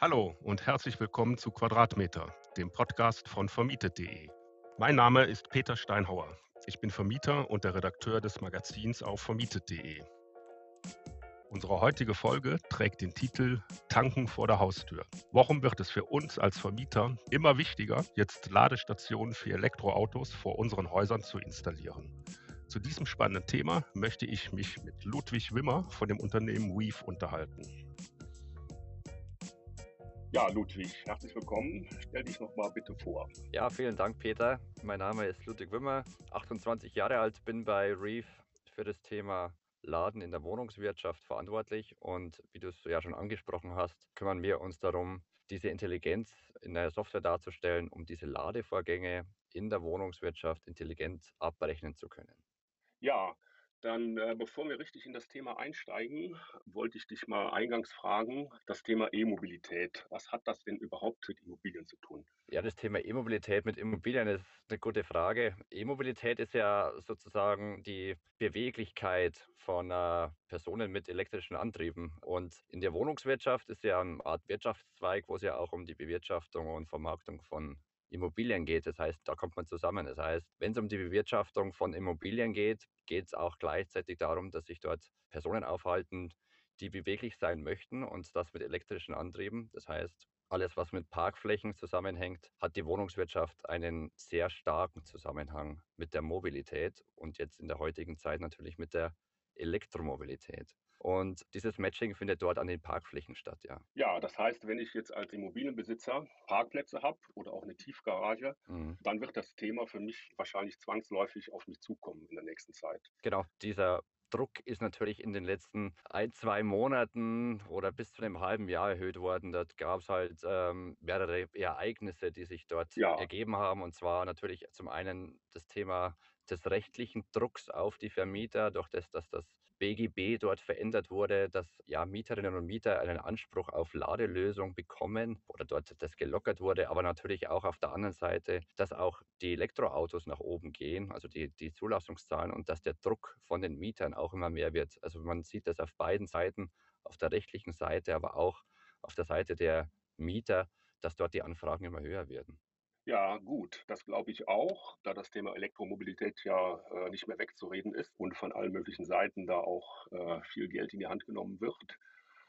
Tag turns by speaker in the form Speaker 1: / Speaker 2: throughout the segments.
Speaker 1: Hallo und herzlich willkommen zu Quadratmeter, dem Podcast von vermietet.de. Mein Name ist Peter Steinhauer. Ich bin Vermieter und der Redakteur des Magazins auf vermietet.de. Unsere heutige Folge trägt den Titel Tanken vor der Haustür. Warum wird es für uns als Vermieter immer wichtiger, jetzt Ladestationen für Elektroautos vor unseren Häusern zu installieren? Zu diesem spannenden Thema möchte ich mich mit Ludwig Wimmer von dem Unternehmen Weave unterhalten. Ja, Ludwig, herzlich willkommen. Stell dich noch mal bitte vor.
Speaker 2: Ja, vielen Dank, Peter. Mein Name ist Ludwig Wimmer, 28 Jahre alt, bin bei Reef für das Thema Laden in der Wohnungswirtschaft verantwortlich und wie du es ja schon angesprochen hast, kümmern wir uns darum, diese Intelligenz in der Software darzustellen, um diese Ladevorgänge in der Wohnungswirtschaft intelligent abrechnen zu können.
Speaker 1: Ja, dann, äh, bevor wir richtig in das Thema einsteigen, wollte ich dich mal eingangs fragen, das Thema E-Mobilität. Was hat das denn überhaupt mit Immobilien zu tun?
Speaker 2: Ja, das Thema E-Mobilität mit Immobilien ist eine gute Frage. E-Mobilität ist ja sozusagen die Beweglichkeit von äh, Personen mit elektrischen Antrieben. Und in der Wohnungswirtschaft ist ja eine Art Wirtschaftszweig, wo es ja auch um die Bewirtschaftung und Vermarktung von Immobilien geht. Das heißt, da kommt man zusammen. Das heißt, wenn es um die Bewirtschaftung von Immobilien geht, geht es auch gleichzeitig darum, dass sich dort Personen aufhalten, die beweglich sein möchten und das mit elektrischen Antrieben. Das heißt, alles, was mit Parkflächen zusammenhängt, hat die Wohnungswirtschaft einen sehr starken Zusammenhang mit der Mobilität und jetzt in der heutigen Zeit natürlich mit der Elektromobilität. Und dieses Matching findet dort an den Parkflächen statt, ja.
Speaker 1: Ja, das heißt, wenn ich jetzt als Immobilienbesitzer Parkplätze habe oder auch eine Tiefgarage, mhm. dann wird das Thema für mich wahrscheinlich zwangsläufig auf mich zukommen in der nächsten Zeit.
Speaker 2: Genau, dieser Druck ist natürlich in den letzten ein, zwei Monaten oder bis zu einem halben Jahr erhöht worden. Dort gab es halt ähm, mehrere Ereignisse, die sich dort ja. ergeben haben. Und zwar natürlich zum einen das Thema des rechtlichen Drucks auf die Vermieter, durch das, dass das BGB dort verändert wurde, dass ja Mieterinnen und Mieter einen Anspruch auf Ladelösung bekommen oder dort das gelockert wurde, aber natürlich auch auf der anderen Seite, dass auch die Elektroautos nach oben gehen, also die, die Zulassungszahlen und dass der Druck von den Mietern auch immer mehr wird. Also man sieht das auf beiden Seiten, auf der rechtlichen Seite, aber auch auf der Seite der Mieter, dass dort die Anfragen immer höher werden.
Speaker 1: Ja, gut, das glaube ich auch, da das Thema Elektromobilität ja äh, nicht mehr wegzureden ist und von allen möglichen Seiten da auch äh, viel Geld in die Hand genommen wird.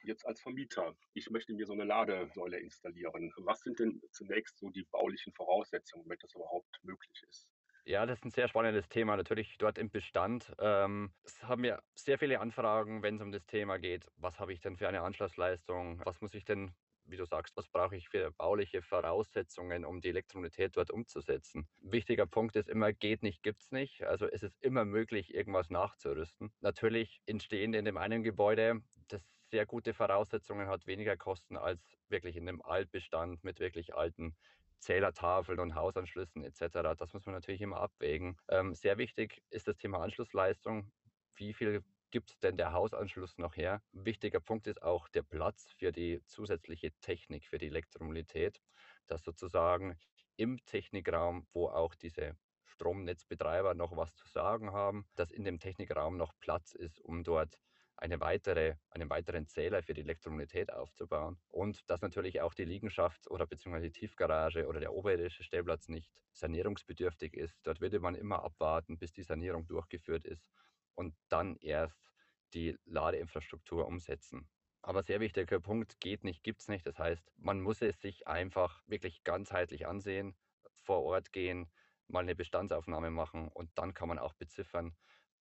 Speaker 1: Jetzt als Vermieter, ich möchte mir so eine Ladesäule installieren. Was sind denn zunächst so die baulichen Voraussetzungen, damit das überhaupt möglich ist?
Speaker 2: Ja, das ist ein sehr spannendes Thema. Natürlich dort im Bestand. Ähm, es haben wir sehr viele Anfragen, wenn es um das Thema geht. Was habe ich denn für eine Anschlussleistung? Was muss ich denn wie du sagst, was brauche ich für bauliche Voraussetzungen, um die Elektromobilität dort umzusetzen. Wichtiger Punkt ist immer, geht nicht, gibt es nicht. Also es ist immer möglich, irgendwas nachzurüsten. Natürlich entstehen in dem einen Gebäude, das sehr gute Voraussetzungen hat, weniger Kosten als wirklich in einem Altbestand mit wirklich alten Zählertafeln und Hausanschlüssen etc. Das muss man natürlich immer abwägen. Ähm, sehr wichtig ist das Thema Anschlussleistung. Wie viel gibt denn der Hausanschluss noch her? Wichtiger Punkt ist auch der Platz für die zusätzliche Technik, für die Elektromobilität, dass sozusagen im Technikraum, wo auch diese Stromnetzbetreiber noch was zu sagen haben, dass in dem Technikraum noch Platz ist, um dort eine weitere, einen weiteren Zähler für die Elektromobilität aufzubauen und dass natürlich auch die Liegenschaft oder beziehungsweise die Tiefgarage oder der oberirdische Stellplatz nicht sanierungsbedürftig ist. Dort würde man immer abwarten, bis die Sanierung durchgeführt ist und dann erst die Ladeinfrastruktur umsetzen. Aber sehr wichtiger Punkt, geht nicht, gibt es nicht. Das heißt, man muss es sich einfach wirklich ganzheitlich ansehen, vor Ort gehen, mal eine Bestandsaufnahme machen und dann kann man auch beziffern,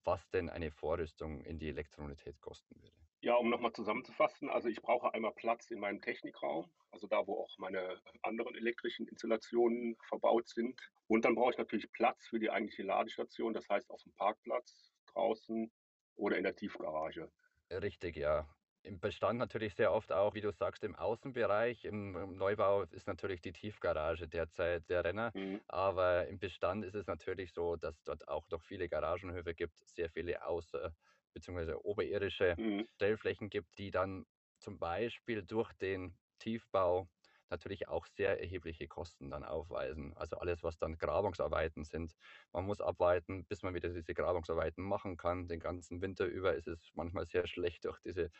Speaker 2: was denn eine Vorrüstung in die Elektromobilität kosten würde.
Speaker 1: Ja, um nochmal zusammenzufassen, also ich brauche einmal Platz in meinem Technikraum, also da, wo auch meine anderen elektrischen Installationen verbaut sind. Und dann brauche ich natürlich Platz für die eigentliche Ladestation, das heißt auf dem Parkplatz draußen oder in der Tiefgarage.
Speaker 2: Richtig, ja. Im Bestand natürlich sehr oft auch, wie du sagst, im Außenbereich. Im, im Neubau ist natürlich die Tiefgarage derzeit der Renner. Mhm. Aber im Bestand ist es natürlich so, dass dort auch noch viele Garagenhöfe gibt, sehr viele außer- bzw. oberirdische mhm. Stellflächen gibt, die dann zum Beispiel durch den Tiefbau natürlich auch sehr erhebliche Kosten dann aufweisen. Also alles, was dann Grabungsarbeiten sind. Man muss abwarten, bis man wieder diese Grabungsarbeiten machen kann. Den ganzen Winter über ist es manchmal sehr schlecht, durch diese,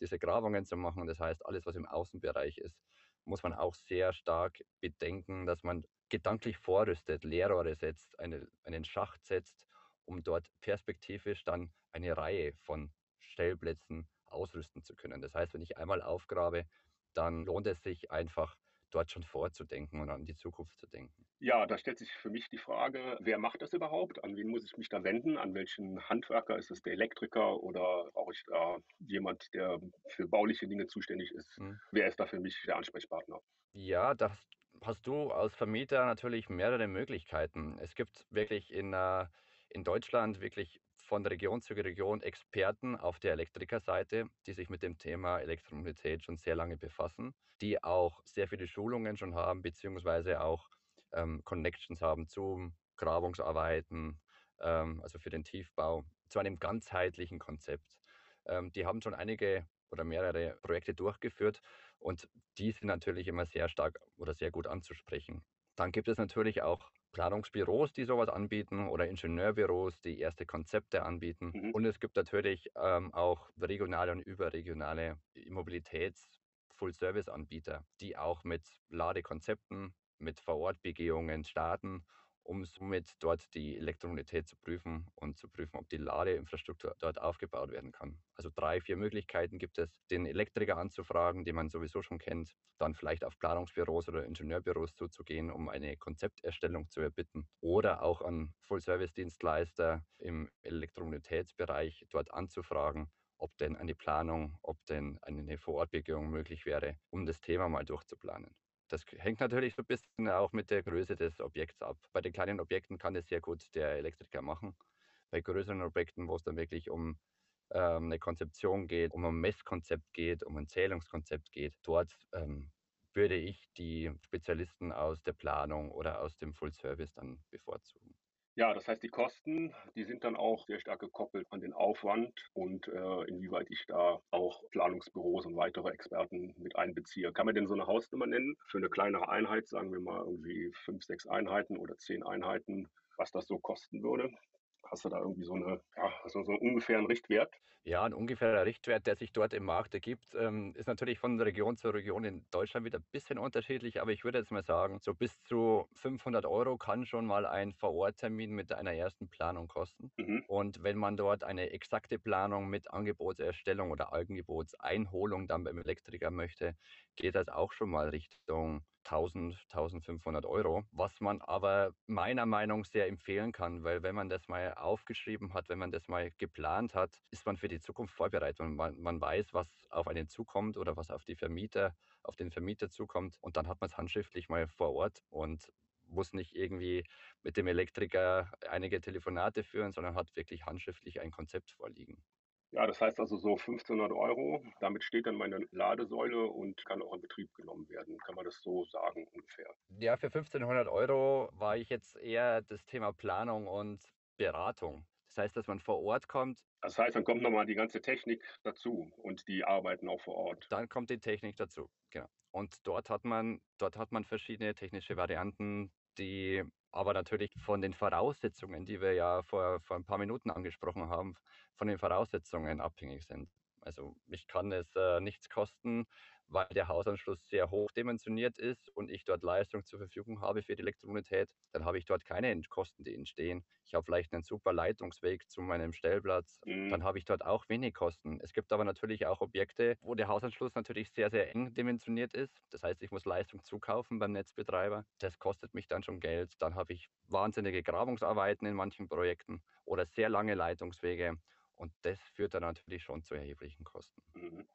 Speaker 2: diese Grabungen zu machen. Das heißt, alles, was im Außenbereich ist, muss man auch sehr stark bedenken, dass man gedanklich vorrüstet, Leerrohre setzt, eine, einen Schacht setzt, um dort perspektivisch dann eine Reihe von Stellplätzen ausrüsten zu können. Das heißt, wenn ich einmal aufgrabe, dann lohnt es sich einfach, dort schon vorzudenken und an die Zukunft zu denken.
Speaker 1: Ja, da stellt sich für mich die Frage, wer macht das überhaupt? An wen muss ich mich da wenden? An welchen Handwerker? Ist es der Elektriker oder brauche ich da jemand, der für bauliche Dinge zuständig ist? Hm. Wer ist da für mich der Ansprechpartner?
Speaker 2: Ja, das hast du als Vermieter natürlich mehrere Möglichkeiten. Es gibt wirklich in, äh, in Deutschland wirklich von Region zu Region Experten auf der Elektrikerseite, die sich mit dem Thema Elektromobilität schon sehr lange befassen, die auch sehr viele Schulungen schon haben, beziehungsweise auch ähm, Connections haben zu Grabungsarbeiten, ähm, also für den Tiefbau, zu einem ganzheitlichen Konzept. Ähm, die haben schon einige oder mehrere Projekte durchgeführt und die sind natürlich immer sehr stark oder sehr gut anzusprechen. Dann gibt es natürlich auch Planungsbüros, die sowas anbieten oder Ingenieurbüros, die erste Konzepte anbieten. Mhm. Und es gibt natürlich ähm, auch regionale und überregionale Mobilitäts- Full-Service-Anbieter, die auch mit Ladekonzepten, mit Vorortbegehungen starten um somit dort die Elektromobilität zu prüfen und zu prüfen, ob die Ladeinfrastruktur dort aufgebaut werden kann. Also drei, vier Möglichkeiten gibt es, den Elektriker anzufragen, den man sowieso schon kennt, dann vielleicht auf Planungsbüros oder Ingenieurbüros zuzugehen, um eine Konzepterstellung zu erbitten oder auch an Full-Service-Dienstleister im Elektromobilitätsbereich dort anzufragen, ob denn eine Planung, ob denn eine Vorortbegehung möglich wäre, um das Thema mal durchzuplanen. Das hängt natürlich so ein bisschen auch mit der Größe des Objekts ab. Bei den kleinen Objekten kann das sehr gut der Elektriker machen. Bei größeren Objekten, wo es dann wirklich um ähm, eine Konzeption geht, um ein Messkonzept geht, um ein Zählungskonzept geht, dort ähm, würde ich die Spezialisten aus der Planung oder aus dem Full Service dann bevorzugen.
Speaker 1: Ja, das heißt, die Kosten, die sind dann auch sehr stark gekoppelt an den Aufwand und äh, inwieweit ich da auch Planungsbüros und weitere Experten mit einbeziehe. Kann man denn so eine Hausnummer nennen für eine kleinere Einheit, sagen wir mal irgendwie fünf, sechs Einheiten oder zehn Einheiten, was das so kosten würde? Hast du da irgendwie so, eine, ja, so, so einen ungefähren Richtwert?
Speaker 2: Ja, ein ungefährer Richtwert, der sich dort im Markt ergibt, ähm, ist natürlich von Region zu Region in Deutschland wieder ein bisschen unterschiedlich, aber ich würde jetzt mal sagen, so bis zu 500 Euro kann schon mal ein Vororttermin mit einer ersten Planung kosten. Mhm. Und wenn man dort eine exakte Planung mit Angebotserstellung oder Angebotseinholung dann beim Elektriker möchte, geht das auch schon mal Richtung 1000, 1500 Euro, was man aber meiner Meinung sehr empfehlen kann, weil wenn man das mal aufgeschrieben hat, wenn man das mal geplant hat, ist man für die Zukunft vorbereitet und man, man weiß, was auf einen zukommt oder was auf die Vermieter, auf den Vermieter zukommt und dann hat man es handschriftlich mal vor Ort und muss nicht irgendwie mit dem Elektriker einige Telefonate führen, sondern hat wirklich handschriftlich ein Konzept vorliegen.
Speaker 1: Ja, das heißt also so 1500 Euro. Damit steht dann meine Ladesäule und kann auch in Betrieb genommen werden. Kann man das so sagen ungefähr?
Speaker 2: Ja, für 1500 Euro war ich jetzt eher das Thema Planung und Beratung. Das heißt, dass man vor Ort kommt.
Speaker 1: Das heißt, dann kommt nochmal die ganze Technik dazu und die arbeiten auch vor Ort.
Speaker 2: Dann kommt die Technik dazu, genau. Und dort hat man, dort hat man verschiedene technische Varianten, die aber natürlich von den Voraussetzungen, die wir ja vor, vor ein paar Minuten angesprochen haben, von den Voraussetzungen abhängig sind. Also mich kann es äh, nichts kosten, weil der Hausanschluss sehr hoch dimensioniert ist und ich dort Leistung zur Verfügung habe für die Elektromobilität, dann habe ich dort keine Kosten, die entstehen. Ich habe vielleicht einen super Leitungsweg zu meinem Stellplatz, mhm. dann habe ich dort auch wenig Kosten. Es gibt aber natürlich auch Objekte, wo der Hausanschluss natürlich sehr, sehr eng dimensioniert ist. Das heißt, ich muss Leistung zukaufen beim Netzbetreiber. Das kostet mich dann schon Geld. Dann habe ich wahnsinnige Grabungsarbeiten in manchen Projekten oder sehr lange Leitungswege. Und das führt dann natürlich schon zu erheblichen Kosten. Mhm.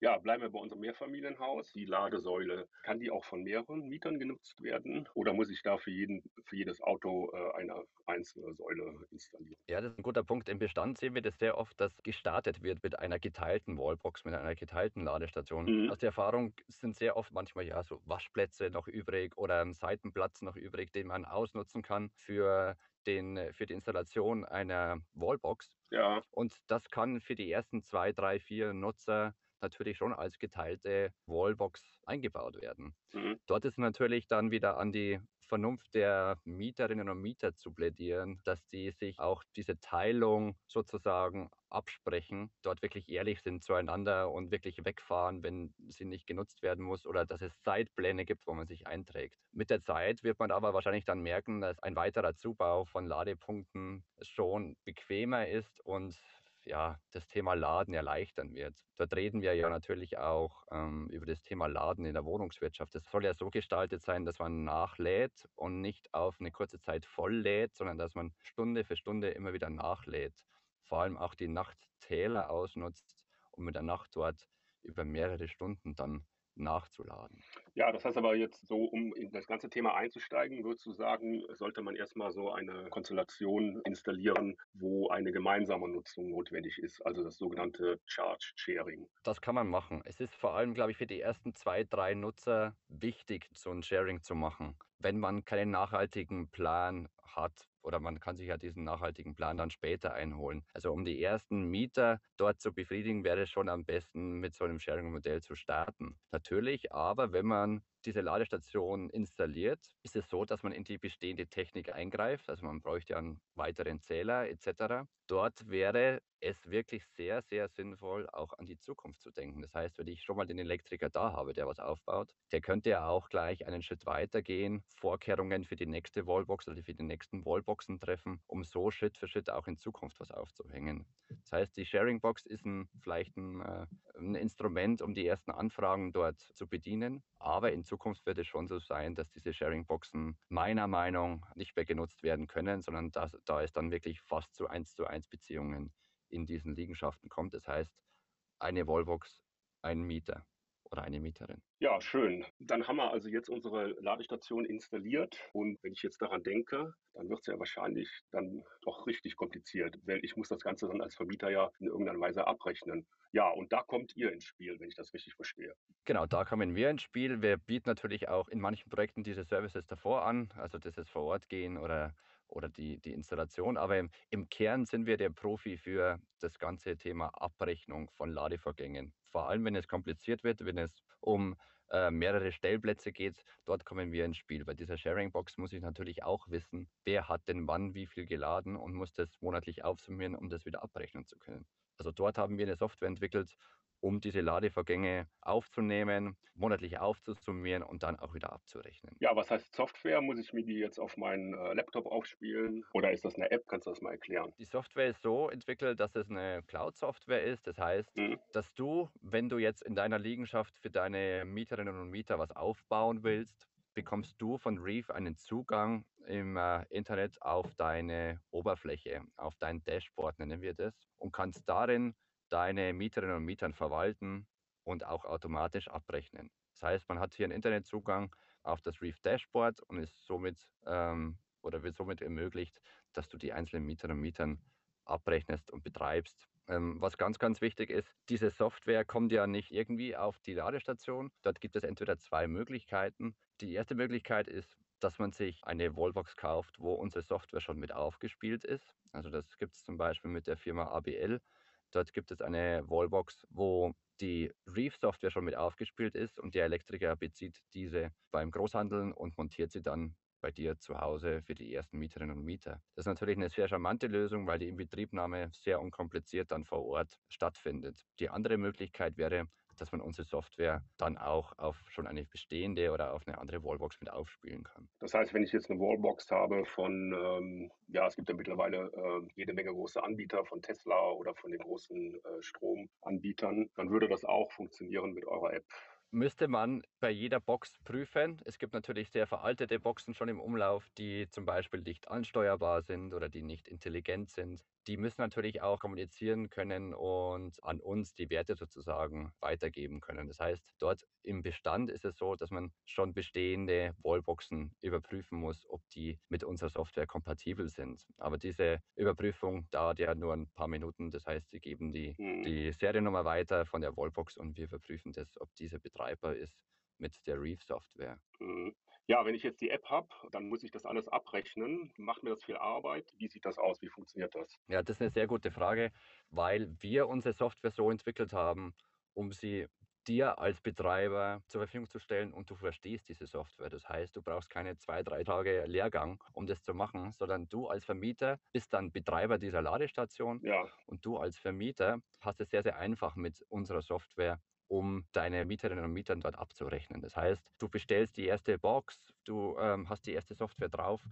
Speaker 1: Ja, bleiben wir bei unserem Mehrfamilienhaus. Die Ladesäule, kann die auch von mehreren Mietern genutzt werden? Oder muss ich da für, jeden, für jedes Auto äh, eine einzelne Säule installieren?
Speaker 2: Ja, das ist ein guter Punkt. Im Bestand sehen wir das sehr oft, dass gestartet wird mit einer geteilten Wallbox, mit einer geteilten Ladestation. Mhm. Aus der Erfahrung sind sehr oft manchmal ja so Waschplätze noch übrig oder ein Seitenplatz noch übrig, den man ausnutzen kann für den, für die Installation einer Wallbox. Ja. Und das kann für die ersten zwei, drei, vier Nutzer natürlich schon als geteilte Wallbox eingebaut werden. Mhm. Dort ist natürlich dann wieder an die Vernunft der Mieterinnen und Mieter zu plädieren, dass die sich auch diese Teilung sozusagen absprechen, dort wirklich ehrlich sind zueinander und wirklich wegfahren, wenn sie nicht genutzt werden muss oder dass es Zeitpläne gibt, wo man sich einträgt. Mit der Zeit wird man aber wahrscheinlich dann merken, dass ein weiterer Zubau von Ladepunkten schon bequemer ist und ja, das Thema Laden erleichtern wird. Dort reden wir ja natürlich auch ähm, über das Thema Laden in der Wohnungswirtschaft. Das soll ja so gestaltet sein, dass man nachlädt und nicht auf eine kurze Zeit voll lädt, sondern dass man Stunde für Stunde immer wieder nachlädt. Vor allem auch die Nachttäler ausnutzt und mit der Nacht dort über mehrere Stunden dann nachzuladen.
Speaker 1: Ja, das heißt aber jetzt so, um in das ganze Thema einzusteigen, würdest du sagen, sollte man erstmal so eine Konstellation installieren, wo eine gemeinsame Nutzung notwendig ist, also das sogenannte Charge Sharing.
Speaker 2: Das kann man machen. Es ist vor allem, glaube ich, für die ersten zwei, drei Nutzer wichtig, so ein Sharing zu machen. Wenn man keinen nachhaltigen Plan hat, oder man kann sich ja diesen nachhaltigen Plan dann später einholen. Also um die ersten Mieter dort zu befriedigen, wäre es schon am besten mit so einem Sharing-Modell zu starten. Natürlich, aber wenn man diese Ladestation installiert, ist es so, dass man in die bestehende Technik eingreift. Also man bräuchte einen weiteren Zähler etc. Dort wäre es wirklich sehr, sehr sinnvoll, auch an die Zukunft zu denken. Das heißt, wenn ich schon mal den Elektriker da habe, der was aufbaut, der könnte ja auch gleich einen Schritt weiter gehen, Vorkehrungen für die nächste Wallbox oder für die nächsten Wallboxen treffen, um so Schritt für Schritt auch in Zukunft was aufzuhängen. Das heißt, die Sharingbox ist ein, vielleicht ein, äh, ein Instrument, um die ersten Anfragen dort zu bedienen. Aber in Zukunft wird es schon so sein, dass diese Sharingboxen meiner Meinung nach nicht mehr genutzt werden können, sondern dass, da ist dann wirklich fast zu eins zu eins Beziehungen in diesen Liegenschaften kommt. Das heißt, eine Wallbox, ein Mieter oder eine Mieterin.
Speaker 1: Ja, schön. Dann haben wir also jetzt unsere Ladestation installiert und wenn ich jetzt daran denke, dann wird es ja wahrscheinlich dann doch richtig kompliziert, weil ich muss das Ganze dann als Vermieter ja in irgendeiner Weise abrechnen. Ja, und da kommt ihr ins Spiel, wenn ich das richtig verstehe.
Speaker 2: Genau, da kommen wir ins Spiel. Wir bieten natürlich auch in manchen Projekten diese Services davor an, also das ist vor Ort gehen oder oder die, die Installation. Aber im, im Kern sind wir der Profi für das ganze Thema Abrechnung von Ladevorgängen. Vor allem, wenn es kompliziert wird, wenn es um äh, mehrere Stellplätze geht, dort kommen wir ins Spiel. Bei dieser Sharing-Box muss ich natürlich auch wissen, wer hat denn wann wie viel geladen und muss das monatlich aufsummieren, um das wieder abrechnen zu können. Also dort haben wir eine Software entwickelt, um diese Ladevorgänge aufzunehmen, monatlich aufzusummieren und dann auch wieder abzurechnen.
Speaker 1: Ja, was heißt Software? Muss ich mir die jetzt auf meinen äh, Laptop aufspielen oder ist das eine App? Kannst du das mal erklären?
Speaker 2: Die Software ist so entwickelt, dass es eine Cloud-Software ist. Das heißt, mhm. dass du, wenn du jetzt in deiner Liegenschaft für deine Mieterinnen und Mieter was aufbauen willst, bekommst du von Reef einen Zugang im äh, Internet auf deine Oberfläche, auf dein Dashboard nennen wir das, und kannst darin deine Mieterinnen und Mietern verwalten und auch automatisch abrechnen. Das heißt, man hat hier einen Internetzugang auf das Reef Dashboard und ist somit ähm, oder wird somit ermöglicht, dass du die einzelnen Mieterinnen und Mietern abrechnest und betreibst. Ähm, was ganz, ganz wichtig ist, diese Software kommt ja nicht irgendwie auf die Ladestation. Dort gibt es entweder zwei Möglichkeiten. Die erste Möglichkeit ist, dass man sich eine Wallbox kauft, wo unsere Software schon mit aufgespielt ist. Also das gibt es zum Beispiel mit der Firma ABL. Dort gibt es eine Wallbox, wo die Reef-Software schon mit aufgespielt ist und der Elektriker bezieht diese beim Großhandeln und montiert sie dann bei dir zu Hause für die ersten Mieterinnen und Mieter. Das ist natürlich eine sehr charmante Lösung, weil die Inbetriebnahme sehr unkompliziert dann vor Ort stattfindet. Die andere Möglichkeit wäre, dass man unsere Software dann auch auf schon eine bestehende oder auf eine andere Wallbox mit aufspielen kann.
Speaker 1: Das heißt, wenn ich jetzt eine Wallbox habe von, ähm, ja, es gibt ja mittlerweile äh, jede Menge große Anbieter von Tesla oder von den großen äh, Stromanbietern, dann würde das auch funktionieren mit eurer App
Speaker 2: müsste man bei jeder Box prüfen. Es gibt natürlich sehr veraltete Boxen schon im Umlauf, die zum Beispiel nicht ansteuerbar sind oder die nicht intelligent sind die müssen natürlich auch kommunizieren können und an uns die Werte sozusagen weitergeben können. Das heißt, dort im Bestand ist es so, dass man schon bestehende Wallboxen überprüfen muss, ob die mit unserer Software kompatibel sind. Aber diese Überprüfung dauert ja nur ein paar Minuten. Das heißt, sie geben die, mhm. die Seriennummer weiter von der Wallbox und wir überprüfen das, ob diese Betreiber ist mit der Reef-Software.
Speaker 1: Mhm. Ja, wenn ich jetzt die App habe, dann muss ich das alles abrechnen. Macht mir das viel Arbeit? Wie sieht das aus? Wie funktioniert das?
Speaker 2: Ja, das ist eine sehr gute Frage, weil wir unsere Software so entwickelt haben, um sie dir als Betreiber zur Verfügung zu stellen und du verstehst diese Software. Das heißt, du brauchst keine zwei, drei Tage Lehrgang, um das zu machen, sondern du als Vermieter bist dann Betreiber dieser Ladestation
Speaker 1: ja.
Speaker 2: und du als Vermieter hast es sehr, sehr einfach mit unserer Software um deine Mieterinnen und Mieter dort abzurechnen. Das heißt, du bestellst die erste Box, du ähm, hast die erste Software drauf,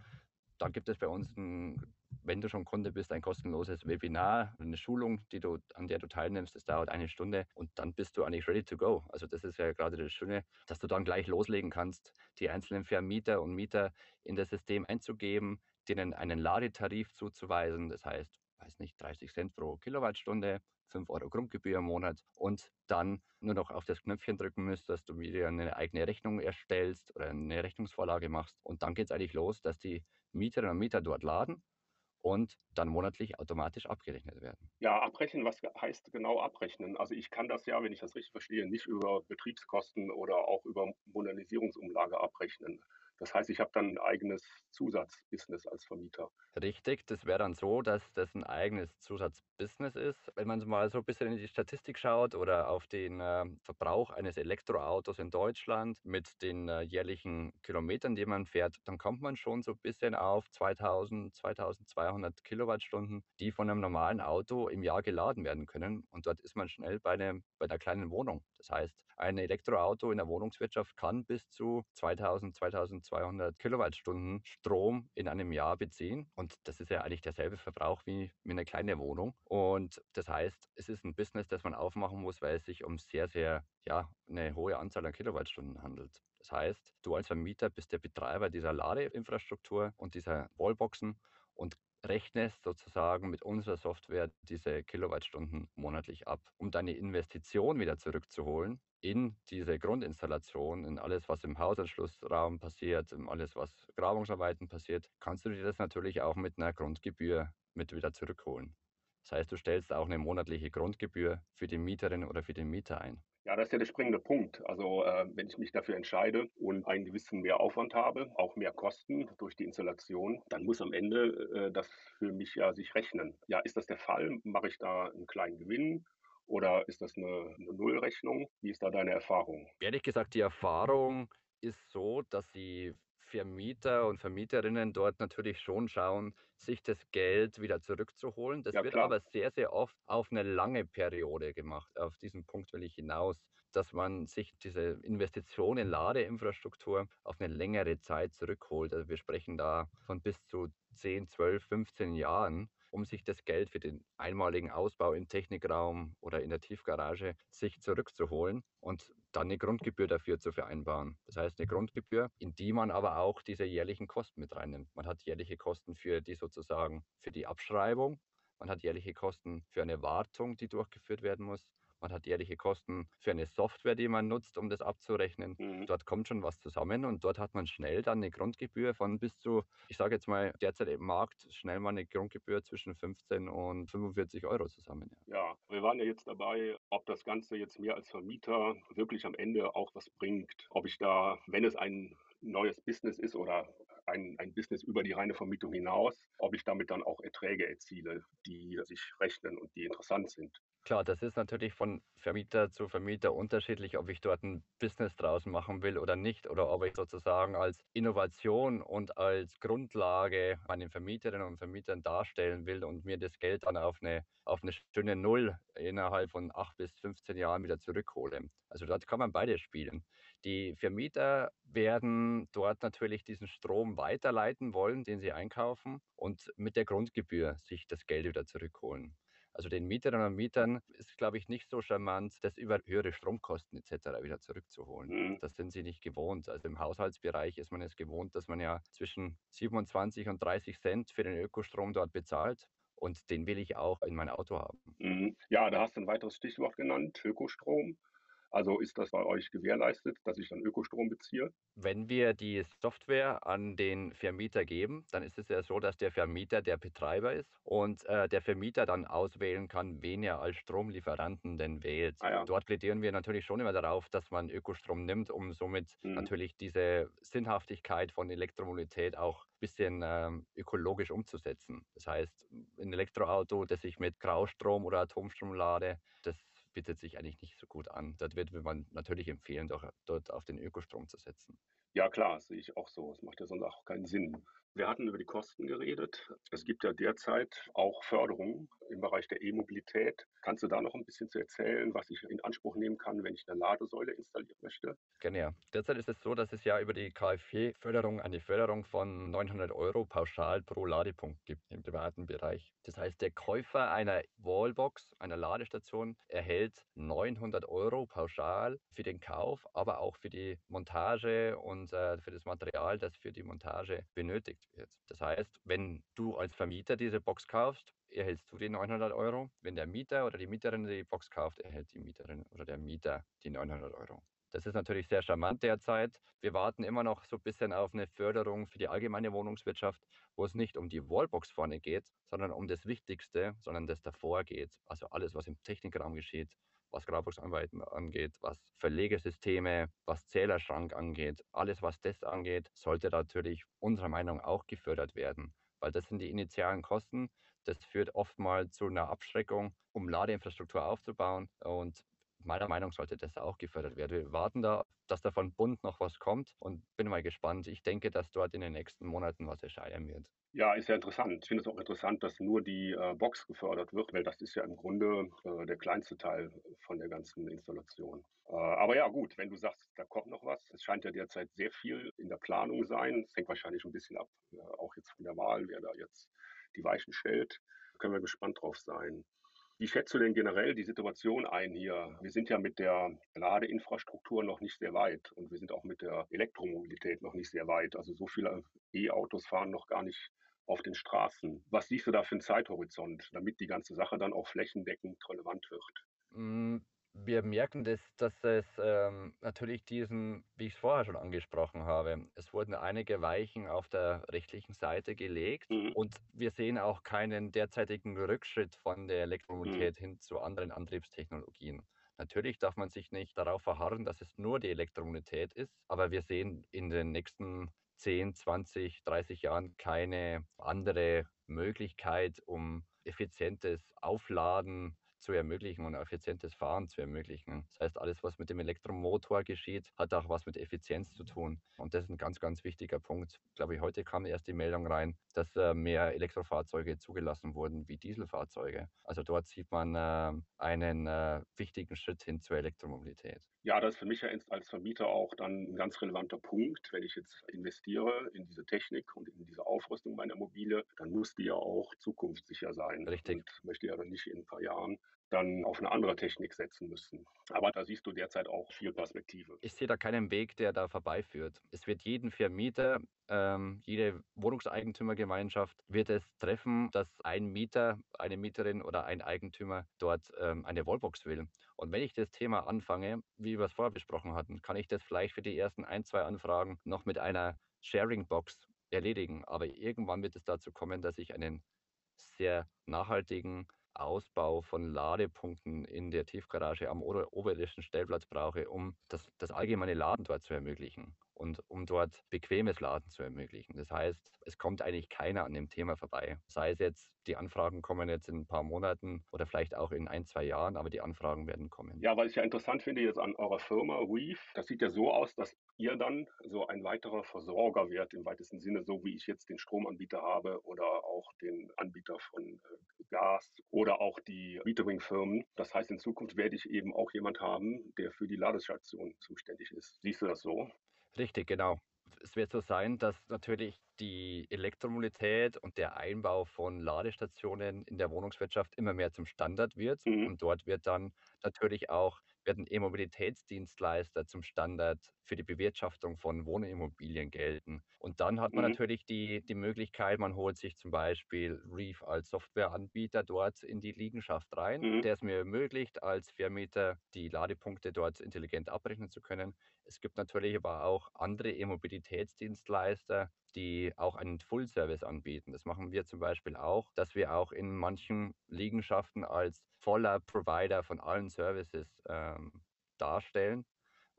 Speaker 2: dann gibt es bei uns ein wenn du schon Kunde bist, ein kostenloses Webinar, eine Schulung, die du, an der du teilnimmst. Das dauert eine Stunde und dann bist du eigentlich ready to go. Also das ist ja gerade das Schöne, dass du dann gleich loslegen kannst, die einzelnen Vermieter und Mieter in das System einzugeben, denen einen Ladetarif zuzuweisen. Das heißt, weiß nicht, 30 Cent pro Kilowattstunde, 5 Euro Grundgebühr im Monat und dann nur noch auf das Knöpfchen drücken müsst, dass du wieder eine eigene Rechnung erstellst oder eine Rechnungsvorlage machst. Und dann geht es eigentlich los, dass die Mieterinnen und Mieter dort laden und dann monatlich automatisch abgerechnet werden.
Speaker 1: Ja, abrechnen, was heißt genau abrechnen? Also ich kann das ja, wenn ich das richtig verstehe, nicht über Betriebskosten oder auch über Modernisierungsumlage abrechnen. Das heißt, ich habe dann ein eigenes Zusatzbusiness als Vermieter.
Speaker 2: Richtig, das wäre dann so, dass das ein eigenes Zusatzbusiness ist. Wenn man mal so ein bisschen in die Statistik schaut oder auf den äh, Verbrauch eines Elektroautos in Deutschland mit den äh, jährlichen Kilometern, die man fährt, dann kommt man schon so ein bisschen auf 2000, 2200 Kilowattstunden, die von einem normalen Auto im Jahr geladen werden können. Und dort ist man schnell bei, eine, bei einer kleinen Wohnung. Das heißt, ein Elektroauto in der Wohnungswirtschaft kann bis zu 2000, 2200 Kilowattstunden Strom in einem Jahr beziehen. Und das ist ja eigentlich derselbe Verbrauch wie mit einer kleinen Wohnung. Und das heißt, es ist ein Business, das man aufmachen muss, weil es sich um sehr, sehr, ja, eine hohe Anzahl an Kilowattstunden handelt. Das heißt, du als Vermieter bist der Betreiber dieser Ladeinfrastruktur und dieser Wallboxen und rechnest sozusagen mit unserer Software diese Kilowattstunden monatlich ab. Um deine Investition wieder zurückzuholen in diese Grundinstallation, in alles, was im Hausanschlussraum passiert, in alles, was Grabungsarbeiten passiert, kannst du dir das natürlich auch mit einer Grundgebühr mit wieder zurückholen. Das heißt, du stellst auch eine monatliche Grundgebühr für die Mieterin oder für den Mieter ein.
Speaker 1: Ja, das ist ja der springende Punkt. Also äh, wenn ich mich dafür entscheide und einen gewissen Mehraufwand habe, auch mehr Kosten durch die Installation, dann muss am Ende äh, das für mich ja sich rechnen. Ja, ist das der Fall? Mache ich da einen kleinen Gewinn? Oder ist das eine, eine Nullrechnung? Wie ist da deine Erfahrung?
Speaker 2: Ehrlich gesagt, die Erfahrung ist so, dass die Vermieter und Vermieterinnen dort natürlich schon schauen, sich das Geld wieder zurückzuholen. Das ja, wird klar. aber sehr, sehr oft auf eine lange Periode gemacht. Auf diesen Punkt will ich hinaus, dass man sich diese Investition in Ladeinfrastruktur auf eine längere Zeit zurückholt. Also wir sprechen da von bis zu 10, 12, 15 Jahren um sich das Geld für den einmaligen Ausbau im Technikraum oder in der Tiefgarage sich zurückzuholen und dann eine Grundgebühr dafür zu vereinbaren. Das heißt eine Grundgebühr, in die man aber auch diese jährlichen Kosten mit reinnimmt. Man hat jährliche Kosten für die sozusagen für die Abschreibung, man hat jährliche Kosten für eine Wartung, die durchgeführt werden muss man hat jährliche Kosten für eine Software, die man nutzt, um das abzurechnen. Mhm. Dort kommt schon was zusammen und dort hat man schnell dann eine Grundgebühr von bis zu, ich sage jetzt mal, derzeit im Markt schnell mal eine Grundgebühr zwischen 15 und 45 Euro zusammen.
Speaker 1: Ja. ja, wir waren ja jetzt dabei, ob das Ganze jetzt mir als Vermieter wirklich am Ende auch was bringt. Ob ich da, wenn es ein neues Business ist oder ein, ein Business über die reine Vermietung hinaus, ob ich damit dann auch Erträge erziele, die sich rechnen und die interessant sind.
Speaker 2: Klar, das ist natürlich von Vermieter zu Vermieter unterschiedlich, ob ich dort ein Business draus machen will oder nicht, oder ob ich sozusagen als Innovation und als Grundlage meinen Vermieterinnen und Vermietern darstellen will und mir das Geld dann auf eine, auf eine schöne Null innerhalb von acht bis 15 Jahren wieder zurückhole. Also dort kann man beides spielen. Die Vermieter werden dort natürlich diesen Strom weiterleiten wollen, den sie einkaufen und mit der Grundgebühr sich das Geld wieder zurückholen. Also den Mieterinnen und Mietern ist, glaube ich, nicht so charmant, das über höhere Stromkosten etc. wieder zurückzuholen. Mhm. Das sind sie nicht gewohnt. Also im Haushaltsbereich ist man es gewohnt, dass man ja zwischen 27 und 30 Cent für den Ökostrom dort bezahlt. Und den will ich auch in mein Auto haben.
Speaker 1: Mhm. Ja, da hast du ein weiteres Stichwort genannt, Ökostrom. Also ist das bei euch gewährleistet, dass ich dann Ökostrom beziehe?
Speaker 2: Wenn wir die Software an den Vermieter geben, dann ist es ja so, dass der Vermieter der Betreiber ist und äh, der Vermieter dann auswählen kann, wen er als Stromlieferanten denn wählt. Ah ja. Dort plädieren wir natürlich schon immer darauf, dass man Ökostrom nimmt, um somit mhm. natürlich diese Sinnhaftigkeit von Elektromobilität auch ein bisschen ähm, ökologisch umzusetzen. Das heißt, ein Elektroauto, das ich mit Graustrom oder Atomstrom lade, das bietet sich eigentlich nicht so gut an. Dort wird man natürlich empfehlen, doch, dort auf den Ökostrom zu setzen.
Speaker 1: Ja, klar, sehe ich auch so. Es macht ja sonst auch keinen Sinn. Wir hatten über die Kosten geredet. Es gibt ja derzeit auch Förderungen im Bereich der E-Mobilität. Kannst du da noch ein bisschen zu erzählen, was ich in Anspruch nehmen kann, wenn ich eine Ladesäule installieren möchte?
Speaker 2: Ja. Derzeit ist es so, dass es ja über die KfW-Förderung eine Förderung von 900 Euro pauschal pro Ladepunkt gibt im privaten Bereich. Das heißt, der Käufer einer Wallbox, einer Ladestation, erhält 900 Euro pauschal für den Kauf, aber auch für die Montage und äh, für das Material, das für die Montage benötigt wird. Das heißt, wenn du als Vermieter diese Box kaufst, erhältst du die 900 Euro. Wenn der Mieter oder die Mieterin die Box kauft, erhält die Mieterin oder der Mieter die 900 Euro. Das ist natürlich sehr charmant derzeit. Wir warten immer noch so ein bisschen auf eine Förderung für die allgemeine Wohnungswirtschaft, wo es nicht um die Wallbox vorne geht, sondern um das Wichtigste, sondern das davor geht. Also alles, was im Technikraum geschieht, was Grabungsarbeiten angeht, was Verlegesysteme, was Zählerschrank angeht. Alles, was das angeht, sollte natürlich unserer Meinung nach auch gefördert werden, weil das sind die initialen Kosten. Das führt oftmals zu einer Abschreckung, um Ladeinfrastruktur aufzubauen. Und meiner Meinung sollte das auch gefördert werden. Wir warten da, dass da von Bund noch was kommt und bin mal gespannt. Ich denke, dass dort in den nächsten Monaten was erscheinen wird.
Speaker 1: Ja, ist ja interessant. Ich finde es auch interessant, dass nur die äh, Box gefördert wird, weil das ist ja im Grunde äh, der kleinste Teil von der ganzen Installation. Äh, aber ja, gut, wenn du sagst, da kommt noch was. Es scheint ja derzeit sehr viel in der Planung sein. Es hängt wahrscheinlich ein bisschen ab, äh, auch jetzt von der Wahl, wer da jetzt die Weichen stellt. Da können wir gespannt drauf sein. Wie schätzt du denn generell die Situation ein hier? Wir sind ja mit der Ladeinfrastruktur noch nicht sehr weit und wir sind auch mit der Elektromobilität noch nicht sehr weit. Also so viele E-Autos fahren noch gar nicht auf den Straßen. Was siehst du da für einen Zeithorizont, damit die ganze Sache dann auch flächendeckend relevant wird?
Speaker 2: Wir merken, dass, dass es ähm, natürlich diesen, wie ich es vorher schon angesprochen habe, es wurden einige Weichen auf der rechtlichen Seite gelegt mhm. und wir sehen auch keinen derzeitigen Rückschritt von der Elektromobilität mhm. hin zu anderen Antriebstechnologien. Natürlich darf man sich nicht darauf verharren, dass es nur die Elektromobilität ist, aber wir sehen in den nächsten 10, 20, 30 Jahren keine andere Möglichkeit, um effizientes Aufladen zu ermöglichen und effizientes Fahren zu ermöglichen. Das heißt, alles, was mit dem Elektromotor geschieht, hat auch was mit Effizienz zu tun. Und das ist ein ganz, ganz wichtiger Punkt. Ich glaube, heute kam erst die Meldung rein, dass äh, mehr Elektrofahrzeuge zugelassen wurden wie Dieselfahrzeuge. Also dort sieht man äh, einen äh, wichtigen Schritt hin zur Elektromobilität.
Speaker 1: Ja, das ist für mich als Vermieter auch dann ein ganz relevanter Punkt. Wenn ich jetzt investiere in diese Technik und in diese Aufrüstung meiner Mobile, dann muss die ja auch zukunftssicher sein.
Speaker 2: Richtig.
Speaker 1: Und möchte ja dann nicht in ein paar Jahren dann auf eine andere Technik setzen müssen. Aber da siehst du derzeit auch viel Perspektive.
Speaker 2: Ich sehe da keinen Weg, der da vorbeiführt. Es wird jeden Vermieter, ähm, jede Wohnungseigentümergemeinschaft wird es treffen, dass ein Mieter, eine Mieterin oder ein Eigentümer dort ähm, eine Wallbox will. Und wenn ich das Thema anfange, wie wir es vorher besprochen hatten, kann ich das vielleicht für die ersten ein, zwei Anfragen noch mit einer Sharing-Box erledigen. Aber irgendwann wird es dazu kommen, dass ich einen sehr nachhaltigen Ausbau von Ladepunkten in der Tiefgarage am oberirdischen Stellplatz brauche, um das, das allgemeine Laden dort zu ermöglichen und um dort bequemes Laden zu ermöglichen. Das heißt, es kommt eigentlich keiner an dem Thema vorbei. Sei es jetzt, die Anfragen kommen jetzt in ein paar Monaten oder vielleicht auch in ein, zwei Jahren, aber die Anfragen werden kommen.
Speaker 1: Ja, weil ich ja interessant finde jetzt an eurer Firma Reef, das sieht ja so aus, dass ihr dann so ein weiterer Versorger werdet im weitesten Sinne, so wie ich jetzt den Stromanbieter habe oder auch den Anbieter von äh, Gas oder auch die Metering-Firmen. Das heißt, in Zukunft werde ich eben auch jemand haben, der für die Ladestation zuständig ist. Siehst du das so?
Speaker 2: Richtig, genau. Es wird so sein, dass natürlich die Elektromobilität und der Einbau von Ladestationen in der Wohnungswirtschaft immer mehr zum Standard wird. Mhm. Und dort wird dann natürlich auch werden E-Mobilitätsdienstleister zum Standard für die Bewirtschaftung von Wohnimmobilien gelten. Und dann hat man mhm. natürlich die, die Möglichkeit, man holt sich zum Beispiel Reef als Softwareanbieter dort in die Liegenschaft rein, mhm. der es mir ermöglicht, als Vermieter die Ladepunkte dort intelligent abrechnen zu können. Es gibt natürlich aber auch andere E-Mobilitätsdienstleister, die auch einen Full-Service anbieten. Das machen wir zum Beispiel auch, dass wir auch in manchen Liegenschaften als voller Provider von allen Services ähm, darstellen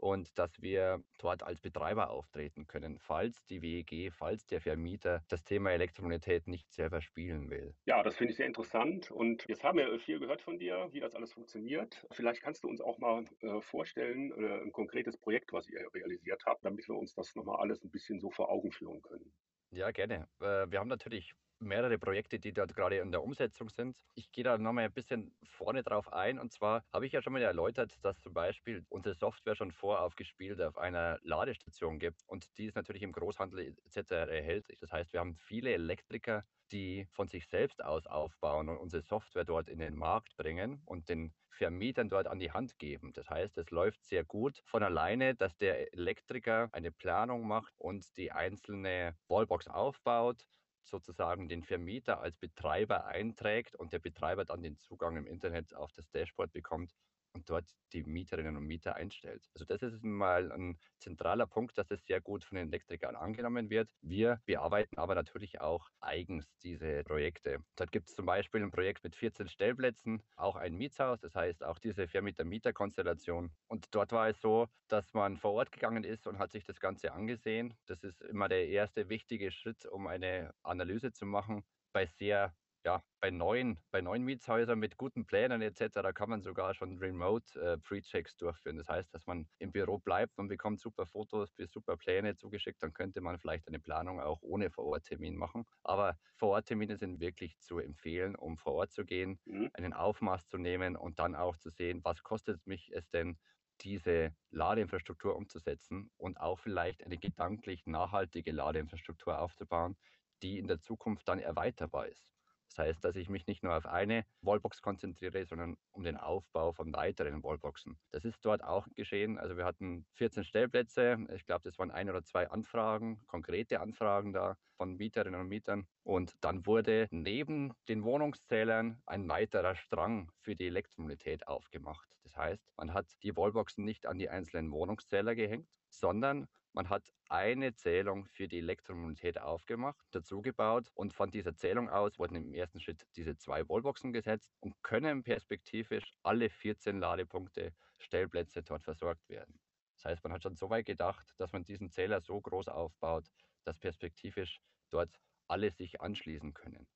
Speaker 2: und dass wir dort als Betreiber auftreten können, falls die WEG, falls der Vermieter das Thema Elektromobilität nicht selber spielen will.
Speaker 1: Ja, das finde ich sehr interessant und jetzt haben wir viel gehört von dir, wie das alles funktioniert. Vielleicht kannst du uns auch mal äh, vorstellen, äh, ein konkretes Projekt, was ihr realisiert habt, damit wir uns das nochmal alles ein bisschen so vor Augen führen können.
Speaker 2: Ja, gerne. Äh, wir haben natürlich mehrere Projekte, die dort gerade in der Umsetzung sind. Ich gehe da nochmal ein bisschen vorne drauf ein. Und zwar habe ich ja schon mal erläutert, dass zum Beispiel unsere Software schon voraufgespielt auf einer Ladestation gibt und die ist natürlich im Großhandel etc. erhältlich. Das heißt, wir haben viele Elektriker, die von sich selbst aus aufbauen und unsere Software dort in den Markt bringen und den Vermietern dort an die Hand geben. Das heißt, es läuft sehr gut von alleine, dass der Elektriker eine Planung macht und die einzelne Wallbox aufbaut sozusagen den Vermieter als Betreiber einträgt und der Betreiber dann den Zugang im Internet auf das Dashboard bekommt und dort die Mieterinnen und Mieter einstellt. Also das ist mal ein zentraler Punkt, dass es sehr gut von den Elektrikern angenommen wird. Wir bearbeiten aber natürlich auch eigens diese Projekte. Dort gibt es zum Beispiel ein Projekt mit 14 Stellplätzen, auch ein Mietshaus, das heißt auch diese Vermieter-Mieter-Konstellation. Und dort war es so, dass man vor Ort gegangen ist und hat sich das Ganze angesehen. Das ist immer der erste wichtige Schritt, um eine Analyse zu machen. Bei sehr ja, bei neuen, bei neuen Mietshäusern mit guten Plänen etc. kann man sogar schon Remote äh, Pre-Checks durchführen. Das heißt, dass man im Büro bleibt, man bekommt super Fotos, super Pläne zugeschickt, dann könnte man vielleicht eine Planung auch ohne Vororttermin machen. Aber Vororttermine sind wirklich zu empfehlen, um vor Ort zu gehen, mhm. einen Aufmaß zu nehmen und dann auch zu sehen, was kostet mich es denn, diese Ladeinfrastruktur umzusetzen und auch vielleicht eine gedanklich nachhaltige Ladeinfrastruktur aufzubauen, die in der Zukunft dann erweiterbar ist. Das heißt, dass ich mich nicht nur auf eine Wallbox konzentriere, sondern um den Aufbau von weiteren Wallboxen. Das ist dort auch geschehen. Also wir hatten 14 Stellplätze. Ich glaube, das waren ein oder zwei Anfragen, konkrete Anfragen da von Mieterinnen und Mietern. Und dann wurde neben den Wohnungszählern ein weiterer Strang für die Elektromobilität aufgemacht. Das heißt, man hat die Wallboxen nicht an die einzelnen Wohnungszähler gehängt, sondern man hat eine Zählung für die Elektromobilität aufgemacht, dazugebaut und von dieser Zählung aus wurden im ersten Schritt diese zwei Wallboxen gesetzt und können perspektivisch alle 14 Ladepunkte, Stellplätze dort versorgt werden. Das heißt, man hat schon so weit gedacht, dass man diesen Zähler so groß aufbaut, dass perspektivisch dort alle sich anschließen können.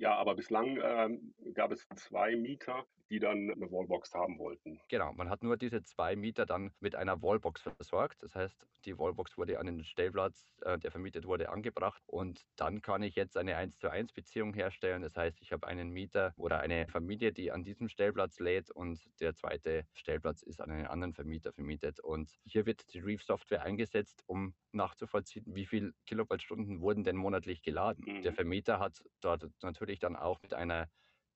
Speaker 1: Ja, aber bislang ähm, gab es zwei Mieter, die dann eine Wallbox haben wollten.
Speaker 2: Genau, man hat nur diese zwei Mieter dann mit einer Wallbox versorgt. Das heißt, die Wallbox wurde an den Stellplatz, äh, der vermietet wurde, angebracht und dann kann ich jetzt eine 1 zu 1 Beziehung herstellen. Das heißt, ich habe einen Mieter oder eine Familie, die an diesem Stellplatz lädt und der zweite Stellplatz ist an einen anderen Vermieter vermietet. Und hier wird die Reef Software eingesetzt, um nachzuvollziehen, wie viel Kilowattstunden wurden denn monatlich geladen. Mhm. Der Vermieter hat dort natürlich dann auch mit einer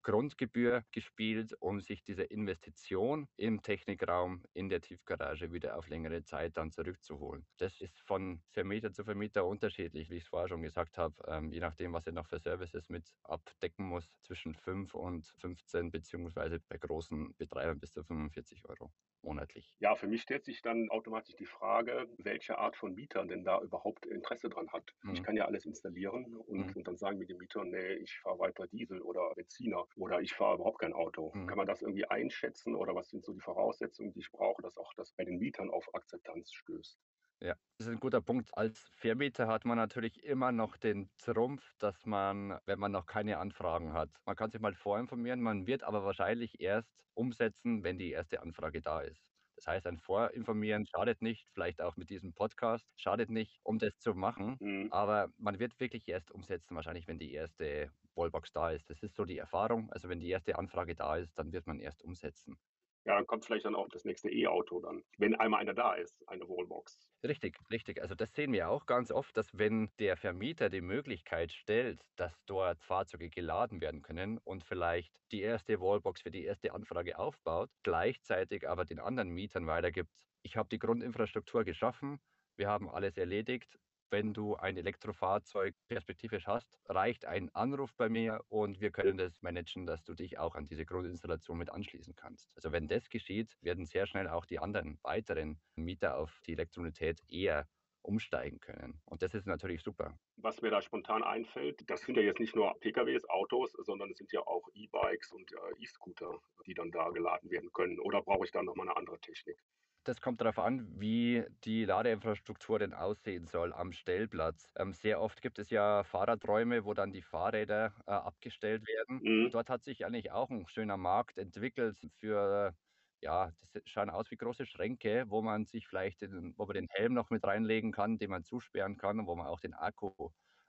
Speaker 2: Grundgebühr gespielt, um sich diese Investition im Technikraum in der Tiefgarage wieder auf längere Zeit dann zurückzuholen. Das ist von Vermieter zu Vermieter unterschiedlich, wie ich es vorher schon gesagt habe, ähm, je nachdem, was er noch für Services mit abdecken muss, zwischen 5 und 15 beziehungsweise bei großen Betreibern bis zu 45 Euro monatlich.
Speaker 1: Ja, für mich stellt sich dann automatisch die Frage, welche Art von Mieter denn da überhaupt Interesse dran hat. Mhm. Ich kann ja alles installieren und, mhm. und dann sagen mir die Mieter, nee, ich fahre weiter Diesel oder Benziner oder ich fahre überhaupt kein Auto. Mhm. Kann man das irgendwie einschätzen oder was sind so die Voraussetzungen, die ich brauche, dass auch das bei den Mietern auf Akzeptanz stößt?
Speaker 2: Ja, das ist ein guter Punkt. Als Vermieter hat man natürlich immer noch den Trumpf, dass man, wenn man noch keine Anfragen hat, man kann sich mal vorinformieren, man wird aber wahrscheinlich erst umsetzen, wenn die erste Anfrage da ist. Das heißt, ein Vorinformieren schadet nicht, vielleicht auch mit diesem Podcast, schadet nicht, um das zu machen. Mhm. Aber man wird wirklich erst umsetzen, wahrscheinlich, wenn die erste Wallbox da ist. Das ist so die Erfahrung. Also wenn die erste Anfrage da ist, dann wird man erst umsetzen.
Speaker 1: Ja, dann kommt vielleicht dann auch das nächste E-Auto dann, wenn einmal einer da ist, eine Wallbox.
Speaker 2: Richtig, richtig. Also das sehen wir auch ganz oft, dass wenn der Vermieter die Möglichkeit stellt, dass dort Fahrzeuge geladen werden können und vielleicht die erste Wallbox für die erste Anfrage aufbaut, gleichzeitig aber den anderen Mietern weitergibt, ich habe die Grundinfrastruktur geschaffen, wir haben alles erledigt, wenn du ein Elektrofahrzeug perspektivisch hast, reicht ein Anruf bei mir und wir können das managen, dass du dich auch an diese Grundinstallation mit anschließen kannst. Also wenn das geschieht, werden sehr schnell auch die anderen weiteren Mieter auf die Elektromobilität eher umsteigen können. Und das ist natürlich super.
Speaker 1: Was mir da spontan einfällt, das sind ja jetzt nicht nur PKWs, Autos, sondern es sind ja auch E-Bikes und äh, E-Scooter, die dann da geladen werden können. Oder brauche ich da nochmal eine andere Technik?
Speaker 2: Das kommt darauf an, wie die Ladeinfrastruktur denn aussehen soll am Stellplatz. Ähm, sehr oft gibt es ja Fahrradräume, wo dann die Fahrräder äh, abgestellt werden. Mhm. Dort hat sich eigentlich auch ein schöner Markt entwickelt für ja, das schauen aus wie große Schränke, wo man sich vielleicht den, wo man den Helm noch mit reinlegen kann, den man zusperren kann und wo man auch den Akku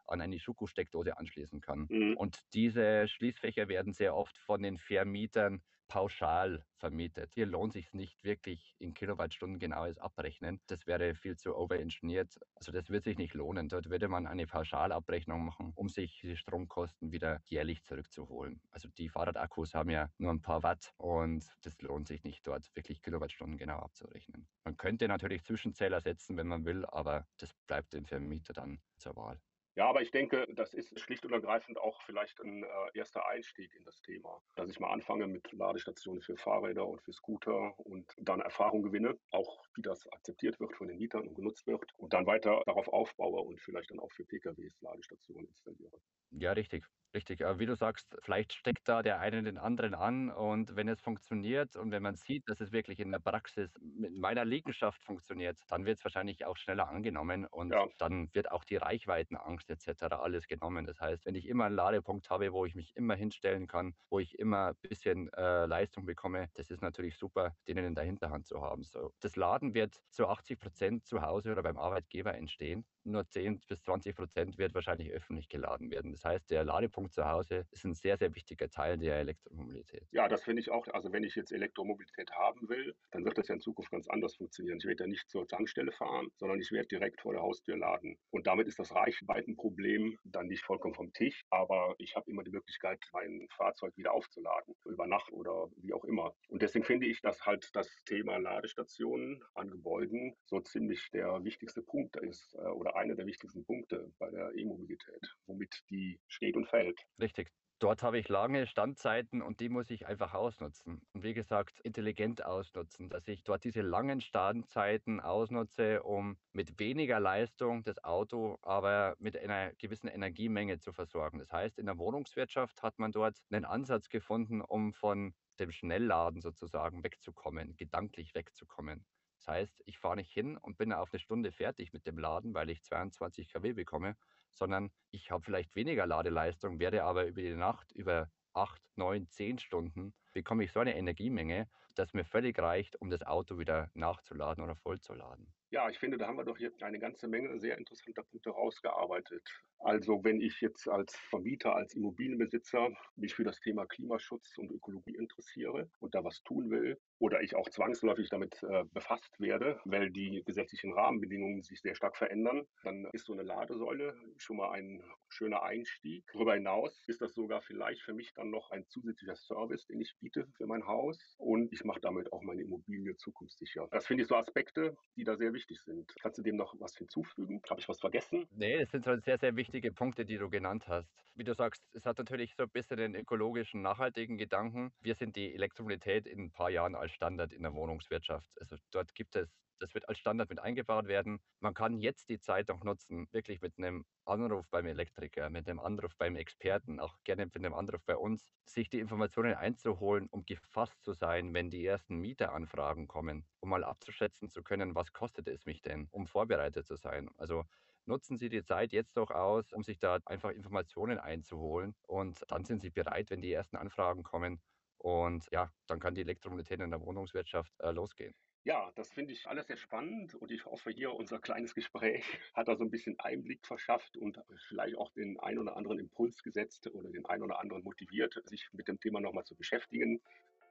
Speaker 2: an eine Schuko-Steckdose anschließen kann. Mhm. Und diese Schließfächer werden sehr oft von den Vermietern pauschal vermietet. Hier lohnt sich nicht wirklich in Kilowattstunden genaues abrechnen. Das wäre viel zu overengineert. Also das wird sich nicht lohnen. Dort würde man eine Pauschalabrechnung machen, um sich die Stromkosten wieder jährlich zurückzuholen. Also die Fahrradakkus haben ja nur ein paar Watt und das lohnt sich nicht dort wirklich Kilowattstunden genau abzurechnen. Man könnte natürlich Zwischenzähler setzen, wenn man will, aber das bleibt dem Vermieter dann zur Wahl.
Speaker 1: Ja, aber ich denke, das ist schlicht und ergreifend auch vielleicht ein äh, erster Einstieg in das Thema. Dass ich mal anfange mit Ladestationen für Fahrräder und für Scooter und dann Erfahrung gewinne, auch wie das akzeptiert wird von den Mietern und genutzt wird und dann weiter darauf aufbaue und vielleicht dann auch für PKWs Ladestationen installiere.
Speaker 2: Ja, richtig. Richtig, aber wie du sagst, vielleicht steckt da der eine den anderen an und wenn es funktioniert und wenn man sieht, dass es wirklich in der Praxis mit meiner Liegenschaft funktioniert, dann wird es wahrscheinlich auch schneller angenommen und ja. dann wird auch die Reichweitenangst etc. alles genommen. Das heißt, wenn ich immer einen Ladepunkt habe, wo ich mich immer hinstellen kann, wo ich immer ein bisschen äh, Leistung bekomme, das ist natürlich super, den in der Hinterhand zu haben. So, das Laden wird zu 80 Prozent zu Hause oder beim Arbeitgeber entstehen. Nur 10 bis 20 Prozent wird wahrscheinlich öffentlich geladen werden. Das heißt, der Ladepunkt Ladepunkt zu Hause ist ein sehr, sehr wichtiger Teil der Elektromobilität.
Speaker 1: Ja, das finde ich auch. Also wenn ich jetzt Elektromobilität haben will, dann wird das ja in Zukunft ganz anders funktionieren. Ich werde ja nicht zur Tankstelle fahren, sondern ich werde direkt vor der Haustür laden. Und damit ist das Reichweitenproblem dann nicht vollkommen vom Tisch, aber ich habe immer die Möglichkeit, mein Fahrzeug wieder aufzuladen, über Nacht oder wie auch immer. Und deswegen finde ich, dass halt das Thema Ladestationen an Gebäuden so ziemlich der wichtigste Punkt ist äh, oder einer der wichtigsten Punkte bei der E-Mobilität, womit die steht und fällt.
Speaker 2: Richtig. Dort habe ich lange Standzeiten und die muss ich einfach ausnutzen. Und wie gesagt, intelligent ausnutzen, dass ich dort diese langen Standzeiten ausnutze, um mit weniger Leistung das Auto aber mit einer gewissen Energiemenge zu versorgen. Das heißt, in der Wohnungswirtschaft hat man dort einen Ansatz gefunden, um von dem Schnellladen sozusagen wegzukommen, gedanklich wegzukommen. Das heißt, ich fahre nicht hin und bin auf eine Stunde fertig mit dem Laden, weil ich 22 kW bekomme, sondern ich habe vielleicht weniger Ladeleistung, werde aber über die Nacht, über acht, neun, zehn Stunden, bekomme ich so eine Energiemenge, dass mir völlig reicht, um das Auto wieder nachzuladen oder vollzuladen.
Speaker 1: Ja, ich finde, da haben wir doch jetzt eine ganze Menge sehr interessanter Punkte rausgearbeitet. Also wenn ich jetzt als Vermieter, als Immobilienbesitzer mich für das Thema Klimaschutz und Ökologie interessiere und da was tun will oder ich auch zwangsläufig damit äh, befasst werde, weil die gesetzlichen Rahmenbedingungen sich sehr stark verändern, dann ist so eine Ladesäule schon mal ein schöner Einstieg. Darüber hinaus ist das sogar vielleicht für mich dann noch ein zusätzlicher Service, den ich biete für mein Haus und ich mache damit auch meine Immobilie zukunftssicher. Das finde ich so Aspekte, die da sehr wichtig wichtig sind. Kannst du dem noch was hinzufügen? Habe ich was vergessen?
Speaker 2: Nee, das sind so sehr, sehr wichtige Punkte, die du genannt hast. Wie du sagst, es hat natürlich so ein bisschen den ökologischen, nachhaltigen Gedanken. Wir sind die Elektromobilität in ein paar Jahren als Standard in der Wohnungswirtschaft. Also dort gibt es das wird als Standard mit eingebaut werden. Man kann jetzt die Zeit auch nutzen, wirklich mit einem Anruf beim Elektriker, mit einem Anruf beim Experten, auch gerne mit einem Anruf bei uns, sich die Informationen einzuholen, um gefasst zu sein, wenn die ersten Mieteranfragen kommen, um mal abzuschätzen zu können, was kostet es mich denn, um vorbereitet zu sein. Also nutzen Sie die Zeit jetzt doch aus, um sich da einfach Informationen einzuholen und dann sind Sie bereit, wenn die ersten Anfragen kommen. Und ja, dann kann die Elektromobilität in der Wohnungswirtschaft äh, losgehen.
Speaker 1: Ja, das finde ich alles sehr spannend und ich hoffe, hier unser kleines Gespräch hat da so ein bisschen Einblick verschafft und vielleicht auch den ein oder anderen Impuls gesetzt oder den ein oder anderen motiviert, sich mit dem Thema nochmal zu beschäftigen.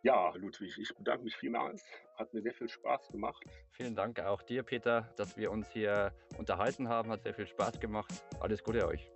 Speaker 1: Ja, Ludwig, ich bedanke mich vielmals. Hat mir sehr viel Spaß gemacht.
Speaker 2: Vielen Dank auch dir, Peter, dass wir uns hier unterhalten haben. Hat sehr viel Spaß gemacht. Alles Gute euch.